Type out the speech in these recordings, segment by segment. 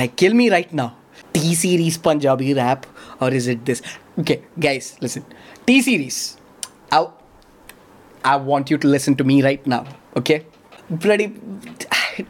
Like, kill me right now. T series Punjabi rap, or is it this? Okay, guys, listen. T series. I, I want you to listen to me right now, okay? Bloody.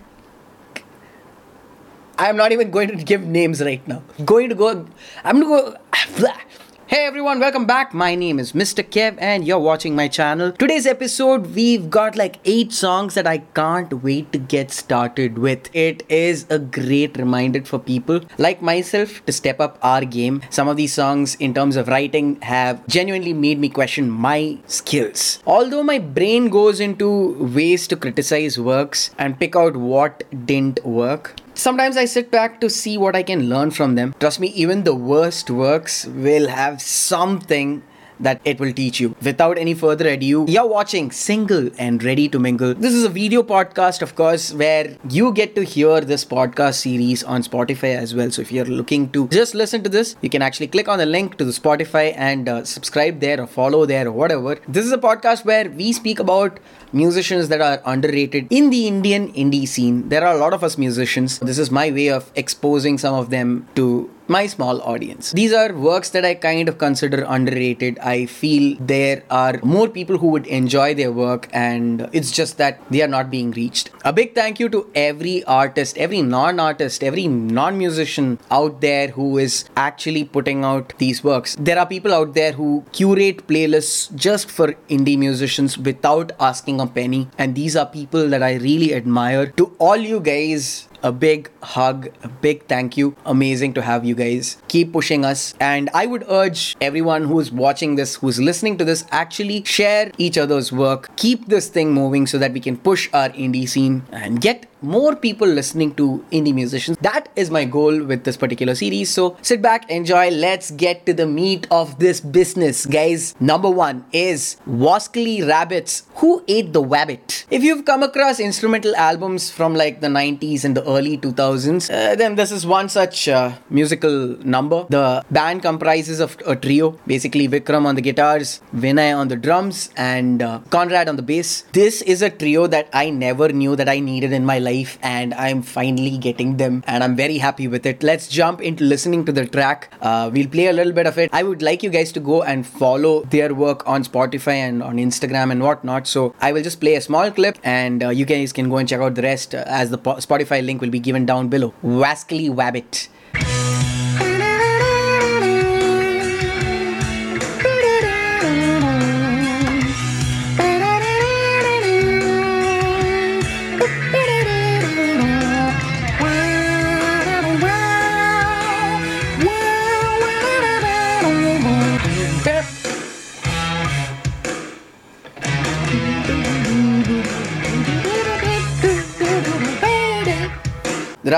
I'm not even going to give names right now. Going to go. I'm going to go. Hey everyone, welcome back. My name is Mr. Kev and you're watching my channel. Today's episode, we've got like 8 songs that I can't wait to get started with. It is a great reminder for people like myself to step up our game. Some of these songs, in terms of writing, have genuinely made me question my skills. Although my brain goes into ways to criticize works and pick out what didn't work, Sometimes I sit back to see what I can learn from them. Trust me, even the worst works will have something that it will teach you. Without any further ado, you're watching Single and Ready to Mingle. This is a video podcast, of course, where you get to hear this podcast series on Spotify as well. So if you're looking to just listen to this, you can actually click on the link to the Spotify and uh, subscribe there or follow there or whatever. This is a podcast where we speak about musicians that are underrated in the Indian indie scene. There are a lot of us musicians. This is my way of exposing some of them to my small audience. These are works that I kind of consider underrated. I feel there are more people who would enjoy their work, and it's just that they are not being reached. A big thank you to every artist, every non artist, every non musician out there who is actually putting out these works. There are people out there who curate playlists just for indie musicians without asking a penny, and these are people that I really admire. To all you guys a big hug, a big thank you. Amazing to have you guys. Keep pushing us. And I would urge everyone who's watching this, who's listening to this, actually share each other's work. Keep this thing moving so that we can push our indie scene and get more people listening to indie musicians. That is my goal with this particular series. So sit back, enjoy. Let's get to the meat of this business, guys. Number one is Wascally Rabbits. Who ate the wabbit? If you've come across instrumental albums from like the 90s and the early 2000s, uh, then this is one such uh, musical number. The band comprises of a trio, basically Vikram on the guitars, Vinay on the drums, and uh, Conrad on the bass. This is a trio that I never knew that I needed in my life life and I'm finally getting them and I'm very happy with it. Let's jump into listening to the track. Uh, we'll play a little bit of it. I would like you guys to go and follow their work on Spotify and on Instagram and whatnot. So I will just play a small clip and uh, you guys can go and check out the rest uh, as the Spotify link will be given down below. Wascally Wabbit.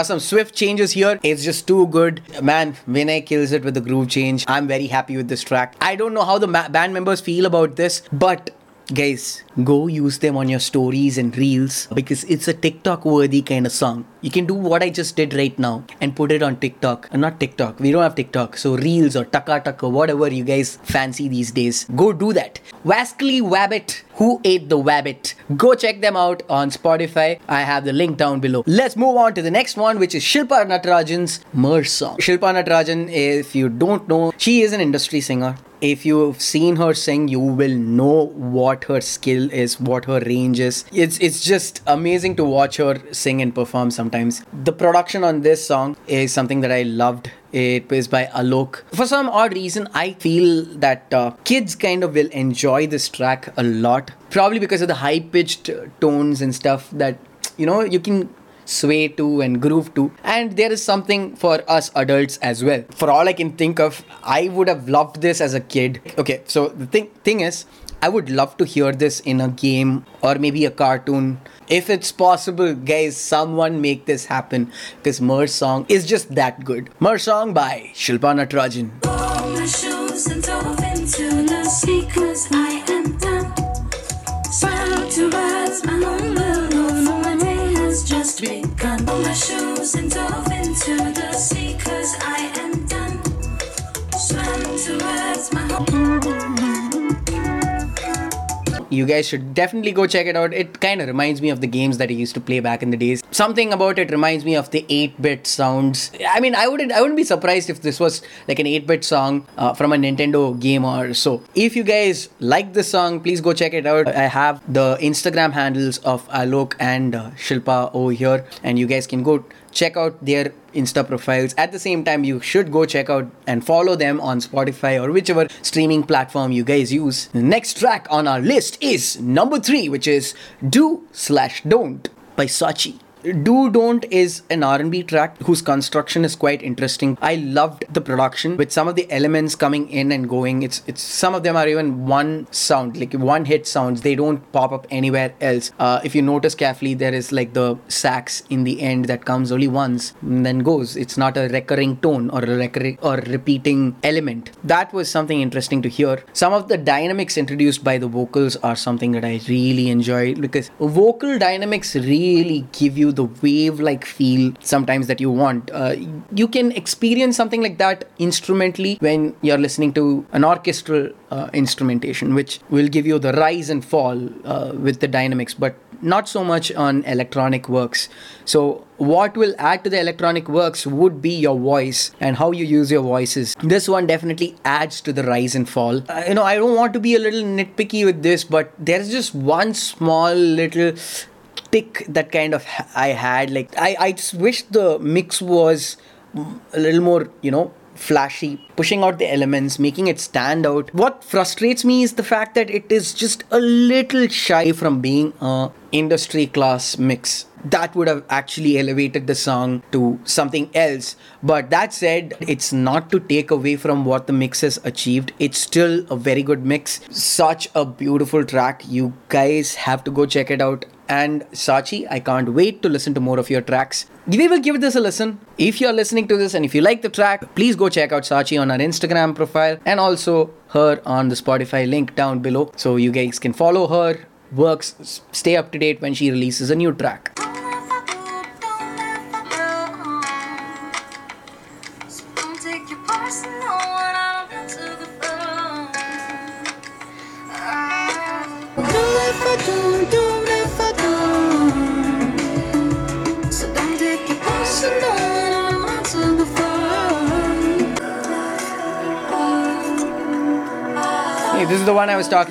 Are some swift changes here. It's just too good. Man, Vinay kills it with the groove change. I'm very happy with this track. I don't know how the ma- band members feel about this, but guys go use them on your stories and reels because it's a tiktok worthy kind of song. You can do what i just did right now and put it on tiktok. Uh, not tiktok. We don't have tiktok. So reels or taka taka whatever you guys fancy these days go do that. Wascally wabbit who ate the wabbit? Go check them out on spotify. I have the link down below. Let's move on to the next one which is shilpa natarajan's merge song. Shilpa natarajan if you don't know she is an industry singer. If you've seen her sing you will know what her skill is what her range is. It's it's just amazing to watch her sing and perform sometimes. The production on this song is something that i loved. It is by Alok. For some odd reason, I feel that uh, kids kind of will enjoy this track a lot. Probably because of the high pitched tones and stuff that, you know, you can sway to and groove to. And there is something for us adults as well. For all i can think of i would have loved this as a kid. Okay so the thing thing is I would love to hear this in a game or maybe a cartoon. If it's possible, guys, someone make this happen because Merge song is just that good. Merge song by Shilpa Natarajan. Swam towards my home. You guys should definitely go check it out. It kind of reminds me of the games that I used to play back in the days. Something about it reminds me of the 8-bit sounds. I mean, I wouldn't I wouldn't be surprised if this was like an 8-bit song uh, from a Nintendo game or so. If you guys like this song, please go check it out. I have the Instagram handles of Alok and uh, Shilpa over here, and you guys can go check out their Insta profiles. At the same time, you should go check out and follow them on Spotify or whichever streaming platform you guys use. The next track on our list is number three, which is Do Slash Don't by Sachi. Do Don't is an R&B track whose construction is quite interesting. I loved the production with some of the elements coming in and going. It's it's some of them are even one sound, like one hit sounds. They don't pop up anywhere else. Uh, if you notice carefully, there is like the sax in the end that comes only once and then goes. It's not a recurring tone or a recurring or repeating element. That was something interesting to hear. Some of the dynamics introduced by the vocals are something that I really enjoy because vocal dynamics really give you the wave like feel sometimes that you want. Uh, you can experience something like that instrumentally when you're listening to an orchestral uh, instrumentation, which will give you the rise and fall uh, with the dynamics, but not so much on electronic works. So, what will add to the electronic works would be your voice and how you use your voices. This one definitely adds to the rise and fall. Uh, you know, I don't want to be a little nitpicky with this, but there's just one small little tick that kind of I had. Like I, I just wish the mix was a little more, you know, flashy, pushing out the elements, making it stand out. What frustrates me is the fact that it is just a little shy from being a industry class mix. That would have actually elevated the song to something else. But that said, it's not to take away from what the mix has achieved. It's still a very good mix. Such a beautiful track. You guys have to go check it out and Sachi. I can't wait to listen to more of your tracks. We will give this a listen. If you're listening to this and if you like the track, please go check out Sachi on our Instagram profile and also her on the Spotify link down below so you guys can follow her works, stay up to date when she releases a new track.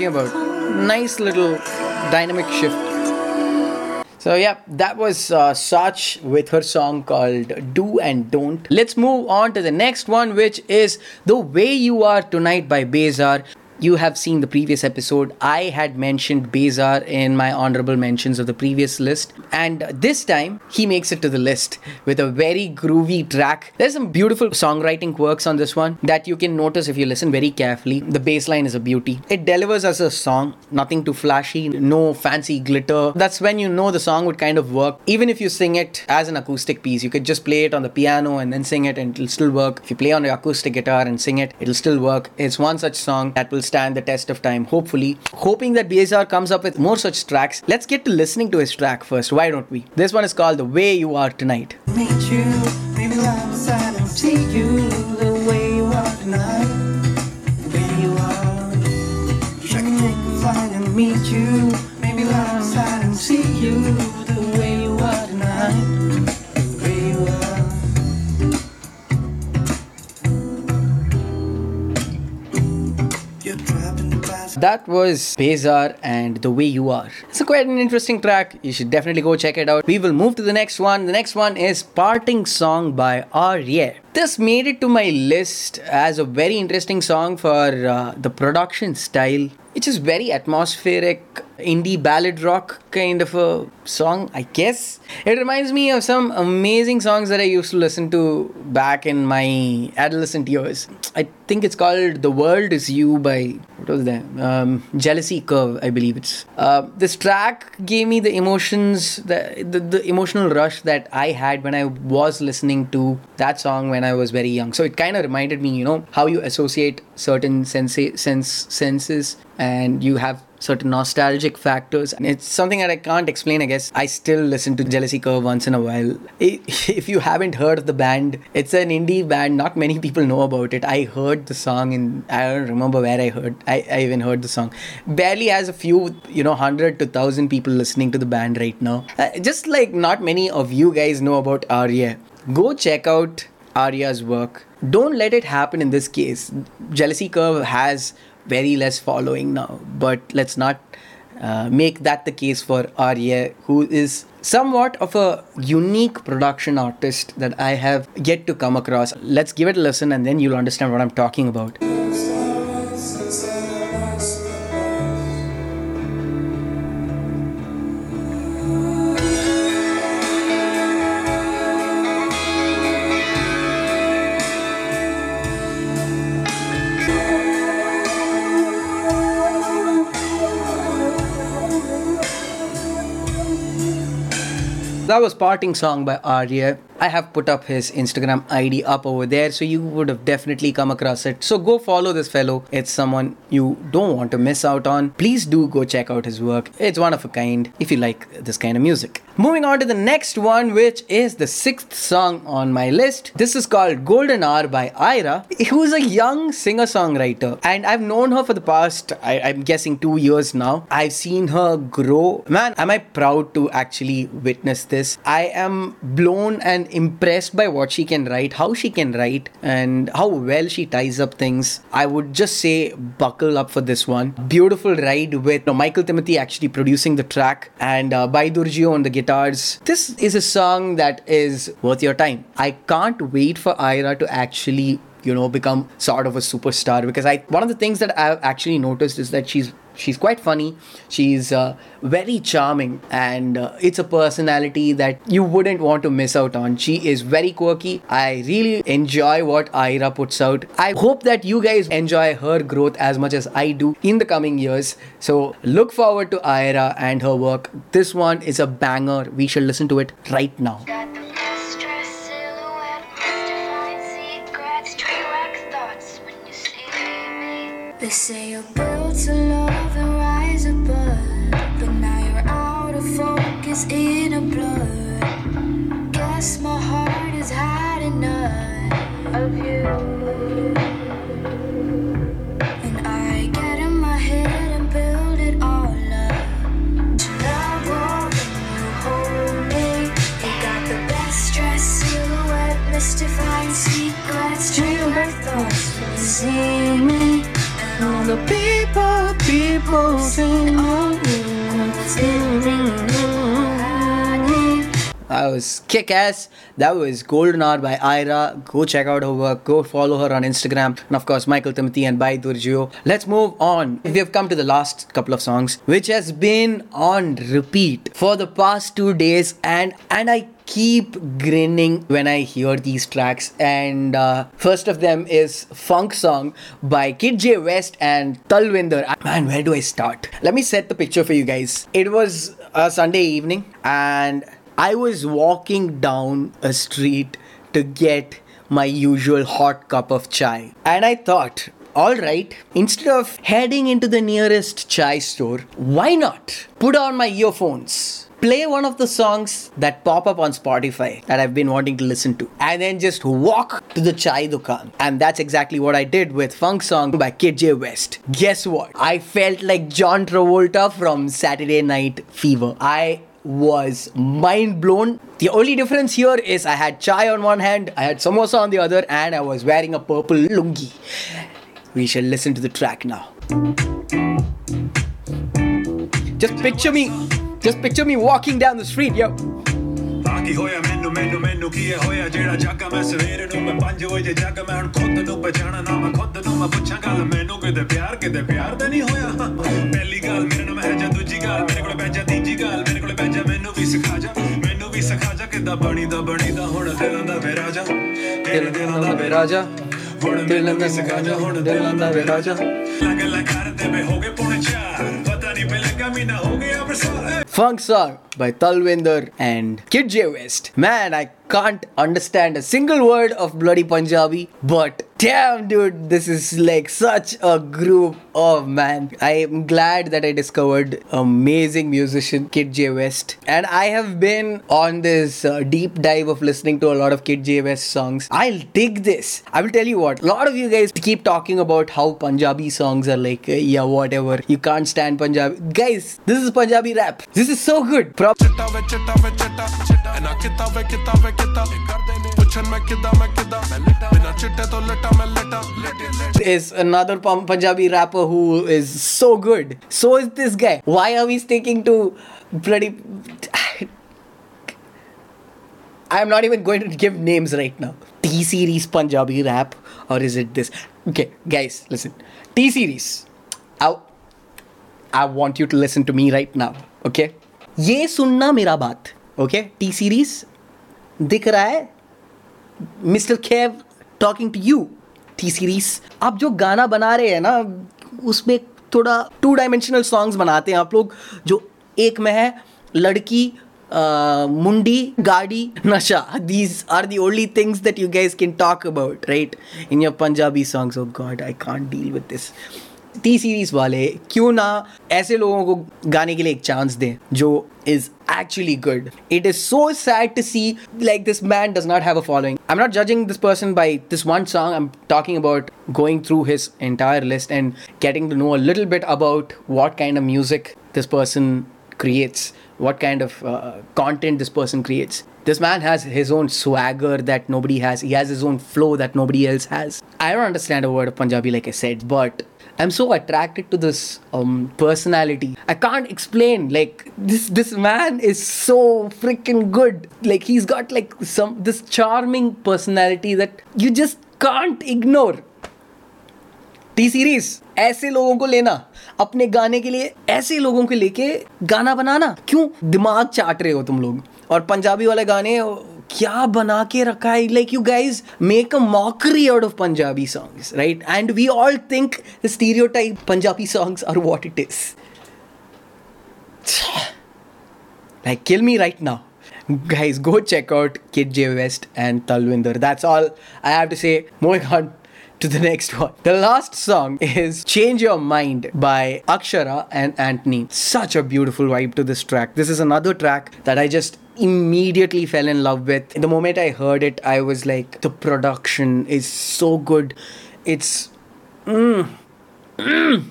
Talking about. Nice little dynamic shift. So yeah, that was uh, Sach with her song called "Do and Don't." Let's move on to the next one, which is "The Way You Are Tonight" by Bezar you have seen the previous episode. I had mentioned Bezar in my honorable mentions of the previous list, and this time he makes it to the list with a very groovy track. There's some beautiful songwriting quirks on this one that you can notice if you listen very carefully. The bass line is a beauty. It delivers as a song, nothing too flashy, no fancy glitter. That's when you know the song would kind of work. Even if you sing it as an acoustic piece, you could just play it on the piano and then sing it and it'll still work. If you play on the acoustic guitar and sing it, it'll still work. It's one such song that will stand the test of time, hopefully. Hoping that BSR comes up with more such tracks. Let's get to listening to his track first, why don't we? This one is called The Way You Are Tonight. Meet you, That was Bezar and The Way You Are. It's a quite an interesting track. You should definitely go check it out. We will move to the next one. The next one is Parting Song by Arya. This made it to my list as a very interesting song for uh, the production style it's just very atmospheric indie ballad rock kind of a song i guess. It reminds me of some amazing songs that i used to listen to back in my adolescent years. I think it's called the world is you by what was that? Um, jealousy curve i believe it's. Uh, this track gave me the emotions the, the, the emotional rush that i had when i was listening to that song when i was very young so it kind of reminded me you know how you associate certain sense sense senses and you have certain nostalgic factors. And it's something that I can't explain, I guess. I still listen to Jealousy Curve once in a while. If you haven't heard of the band, it's an indie band. Not many people know about it. I heard the song and I don't remember where I heard. I, I even heard the song. Barely has a few, you know, hundred to thousand people listening to the band right now. Uh, just like not many of you guys know about Arya. Go check out Arya's work. Don't let it happen in this case. Jealousy Curve has very less following now, but let's not uh, make that the case for Arya, who is somewhat of a unique production artist that I have yet to come across. Let's give it a listen and then you'll understand what I'm talking about. That was Parting Song by Arya. I have put up his Instagram ID up over there, so you would have definitely come across it. So go follow this fellow. It's someone you don't want to miss out on. Please do go check out his work. It's one of a kind if you like this kind of music. Moving on to the next one, which is the sixth song on my list. This is called Golden Hour by Ira, who's a young singer songwriter, and I've known her for the past, I, I'm guessing, two years now. I've seen her grow. Man, am I proud to actually witness this? I am blown and impressed by what she can write, how she can write, and how well she ties up things. I would just say, buckle up for this one. Beautiful ride with you Michael Timothy actually producing the track and uh, by Durgio on the guitars. This is a song that is worth your time. I can't wait for Ira to actually you know become sort of a superstar. Because i one of the things that i've actually noticed is that she's she's quite funny. She's uh, very charming. And uh, it's a personality that you wouldn't want to miss out on. She is very quirky. I really enjoy what ira puts out. I hope that you guys enjoy her growth as much as i do in the coming years. So look forward to ira and her work. This one is a banger. We shall listen to it right now They say you're built to love and rise above, but now you're out of focus That was kick ass. That was Golden Hour by Ira. Go check out her work. Go follow her on Instagram. And of course, Michael Timothy and Bai Durgio. Let's move on. We have come to the last couple of songs, which has been on repeat for the past two days. And and I keep grinning when I hear these tracks. And uh, first of them is Funk Song by Kid J West and Talwinder. Man, where do I start? Let me set the picture for you guys. It was a Sunday evening, and I was walking down a street to get my usual hot cup of chai. And I thought, all right, instead of heading into the nearest chai store, why not put on my earphones? Play one of the songs that pop up on Spotify that I've been wanting to listen to, and then just walk to the chai dukan. And that's exactly what I did with Funk Song by KJ West. Guess what? I felt like John Travolta from Saturday Night Fever. I was mind blown. The only difference here is I had chai on one hand, I had samosa on the other, and I was wearing a purple lungi. We shall listen to the track now. Just picture me, just picture me walking down the street, yo. ਬਾਕੀ ਹੋਇਆ ਮੈਨੂੰ ਮੈਨੂੰ ਮੈਨੂੰ ਕੀ ਇਹ ਹੋਇਆ ਜਿਹੜਾ ਜੱਗ ਮੈਂ ਸਵੇਰ ਨੂੰ ਮੈਂ 5 ਵਜੇ ਜੱਗ ਮੈਂ ਹੁਣ ਖੁਦ ਨੂੰ ਪਛਾਣਾ ਨਾ ਮੈਂ ਖੁਦ ਨੂੰ ਮੈਂ ਪੁੱਛਾਂ ਗੱਲ ਮੈਨੂੰ ਕਿਤੇ ਪਿਆਰ ਕਿਤੇ ਪਿਆਰ ਤਾਂ ਨਹੀਂ ਹੋਇਆ ਪਹਿਲੀ ਗੱਲ ਮੇਰੇ ਨਾਲ ਹੈ ਜਾਂ ਦੂਜੀ ਗੱਲ ਮੇਰੇ ਕੋਲ ਬੈਜਾ ਤੀਜੀ ਗੱਲ ਮੇਰੇ ਕੋਲ ਬੈਜਾ ਮੈਨੂੰ ਵੀ ਸਿਖਾ ਜਾ ਮੈਨੂੰ ਵੀ ਸਿਖਾ ਜਾ ਕਿੱਦਾਂ ਬਣੀਦਾ ਬਣੀਦਾ ਹੁਣ ਦਿਲਾਂ ਦਾ ਵੇ ਰਾਜਾ ਦਿਲ ਦਿਲਾਂ ਦਾ ਵੇ ਰਾਜਾ ਹੁਣ ਦਿਲਾਂ ਦਾ ਸਿਖਾ ਜਾ ਹੁਣ ਦਿਲਾਂ ਦਾ ਵੇ ਰਾਜਾ ਲੱਗ ਲੱਗ ਕਰਦੇ ਵੇ ਹੋ ਗਏ ਪੌਣੇ ਚਾਰ ਪਤਾ ਨਹੀਂ ਪਹਿਲਾਂ ਕਮੀ ਨਾ ਹੋ ਗਿਆ ਬਰਸਾਤ Funk Song by Talwinder and Kid J West. Man, I can't understand a single word of bloody Punjabi, but Damn, dude, this is like such a group. Oh man, I am glad that I discovered amazing musician Kid J West, and I have been on this uh, deep dive of listening to a lot of Kid J West songs. I'll dig this. I will tell you what. A lot of you guys keep talking about how Punjabi songs are like, uh, yeah, whatever. You can't stand Punjabi. Guys, this is Punjabi rap. This is so good. Pro- is another Punjabi rapper who is so good so is this guy why are we sticking to bloody I'm not even going to give names right now. T series Punjabi rap, or is it this? Okay, guys, listen. T series. I, I want you to listen to me right now. Okay? ये सुनना मेरा बात Okay. T-series दिख रहा है mister खेव talking to you T series. आप जो गाना बना रहे हैं ना उसमें थोड़ा टू डायमेंशनल सॉन्ग्स बनाते हैं आप लोग जो एक में है लड़की आ, मुंडी गाड़ी नशा। These are the only things that you guys can talk about right in your Punjabi songs oh God I can't deal with this T series वाले क्यों ना ऐसे लोगों को गाने के लिए एक चांस दें जो is actually good. It is so sad to see like this man does not have a following. I'm not judging this person by this one song. I'm talking about going through his entire list and getting to know a little bit about what kind of music this person creates, what kind of uh, content this person creates. This man has his own swagger that nobody has. He has his own flow that nobody else has. I don't understand a word of Punjabi, like I said, but I'm so attracted to this um, personality. I can't explain. Like this, this man is so freaking good. Like he's got like some this charming personality that you just can't ignore. T series ऐसे लोगों को लेना अपने गाने के लिए ऐसे लोगों को लेके गाना बनाना क्यों दिमाग चाट रहे हो तुम लोग और पंजाबी वाले गाने क्या बना के रखा है like you guys make a mockery out of Punjabi songs right and we all think the stereotype Punjabi songs are what it is like kill me right now guys go check out kid j west and talwinder that's all i have to say moving on to the next one. The last song is Change Your Mind by Akshara and Anthony. Such a beautiful vibe to this track. This is another track that I just immediately fell in love with. The moment I heard it, I was like, the production is so good. It's. Mm, mm,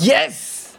yes!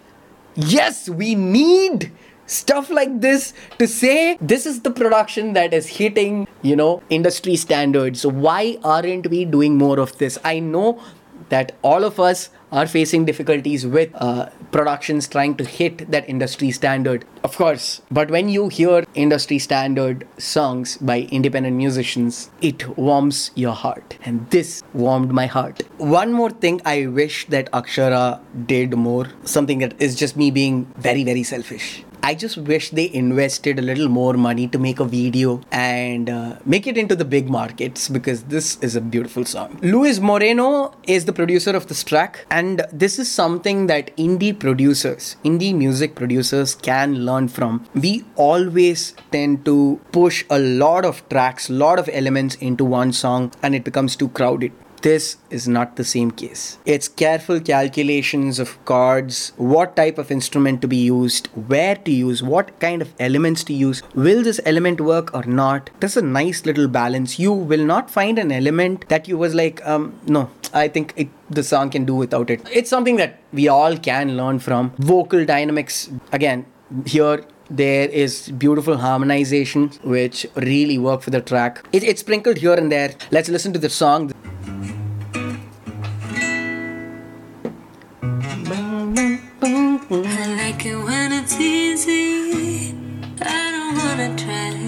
Yes, we need stuff like this to say this is the production that is hitting you know industry standards so why aren't we doing more of this i know that all of us are facing difficulties with uh, productions trying to hit that industry standard. Of course but when you hear industry standard songs by independent musicians it warms your heart. And this warmed my heart. One more thing i wish that akshara did more something that is just me being very very selfish I just wish they invested a little more money to make a video and uh, make it into the big markets because this is a beautiful song. Luis Moreno is the producer of this track, and this is something that indie producers, indie music producers can learn from. We always tend to push a lot of tracks, lot of elements into one song, and it becomes too crowded. This is not the same case. It's careful calculations of chords, what type of instrument to be used, where to use, what kind of elements to use. Will this element work or not? There's a nice little balance. You will not find an element that you was like, um, no, I think it, the song can do without it. It's something that we all can learn from. Vocal dynamics, again, here there is beautiful harmonization which really work for the track it, it's sprinkled here and there let's listen to the song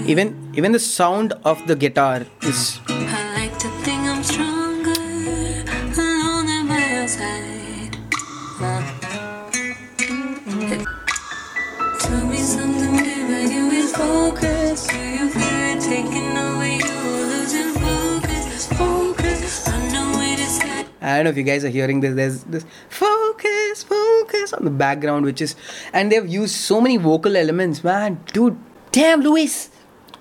even even the sound of the guitar is I like to think I'm stronger alone at my side. Tell me something, baby. You is focus. Do you feel it taking away you losing focus? Focus. I know it is sad. I don't know if you guys are hearing this. There's this focus, focus on the background, which is, and they've used so many vocal elements, man. Dude, damn, Luis,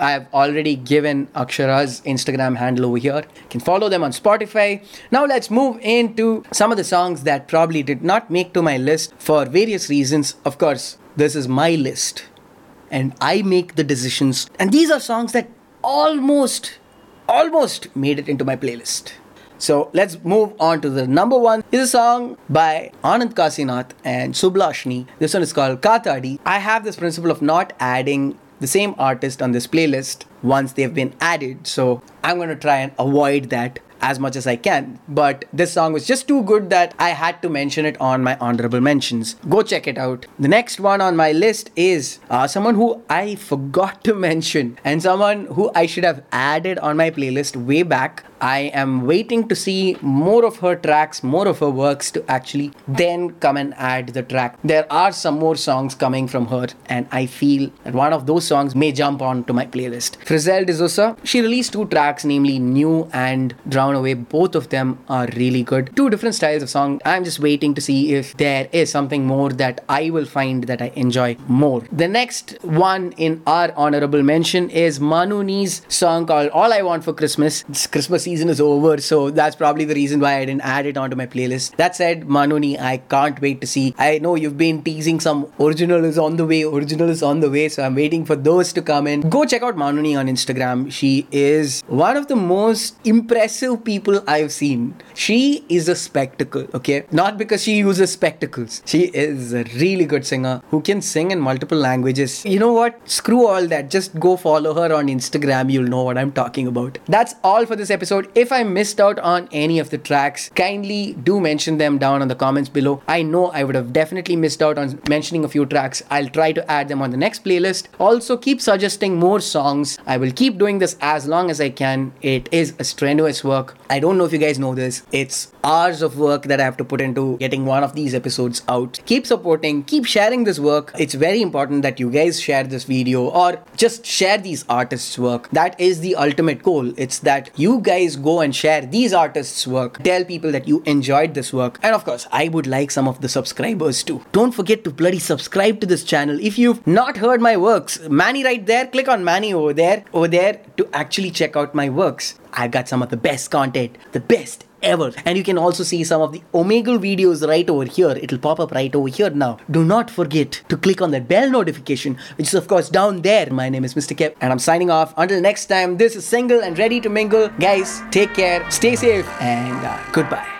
I've already given Akshara's Instagram handle over here. You can follow them on Spotify. Now let's move into some of the songs that probably did not make to my list for various reasons. Of course, this is my list and I make the decisions. And these are songs that almost, almost made it into my playlist. So let's move on to the number one. Is a song by Anand Kasinath and Sublahshini. This one is called Katadi. I have this principle of not adding the same artist on this playlist once they've been added. So I'm going to try and avoid that as much as I can. But this song was just too good that I had to mention it on my honorable mentions. Go check it out. The next one on my list is uh, someone who I forgot to mention and someone who I should have added on my playlist way back. I am waiting to see more of her tracks, more of her works to actually then come and add the track. There are some more songs coming from her, and I feel that one of those songs may jump onto my playlist. Frizzelle D'Souza, she released two tracks, namely New and Drown Away. Both of them are really good. Two different styles of song. I'm just waiting to see if there is something more that I will find that I enjoy more. The next one in our honorable mention is Manuni's song called All I Want for Christmas. It's Christmas season is over, so that's probably the reason why I didn't add it onto my playlist. That said, Manoni, I can't wait to see. I know you've been teasing some original is on the way, original is on the way, so I'm waiting for those to come in. Go check out Manoni on Instagram. She is one of the most impressive people I've seen. She is a spectacle, okay? Not because she uses spectacles. She is a really good singer who can sing in multiple languages. You know what? Screw all that. Just go follow her on Instagram. You'll know what I'm talking about. That's all for this episode. If I missed out on any of the tracks, kindly do mention them down in the comments below. I know I would have definitely missed out on mentioning a few tracks. I'll try to add them on the next playlist. Also, keep suggesting more songs. I will keep doing this as long as I can. It is a strenuous work. I don't know if you guys know this. It's hours of work that I have to put into getting one of these episodes out. Keep supporting, keep sharing this work. It's very important that you guys share this video or just share these artists' work. That is the ultimate goal. It's that you guys go and share these artists' work. Tell people that you enjoyed this work. And of course, I would like some of the subscribers too. Don't forget to bloody subscribe to this channel. If you've not heard my works, Manny right there, click on Manny over there, over there to actually check out my works. I've got some of the best content, the best ever. And you can also see some of the Omegle videos right over here. It'll pop up right over here now. Do not forget to click on that bell notification, which is of course down there. My name is Mr. Kev, and I'm signing off. Until next time, this is Single and Ready to Mingle. Guys, take care, stay safe, and uh, goodbye.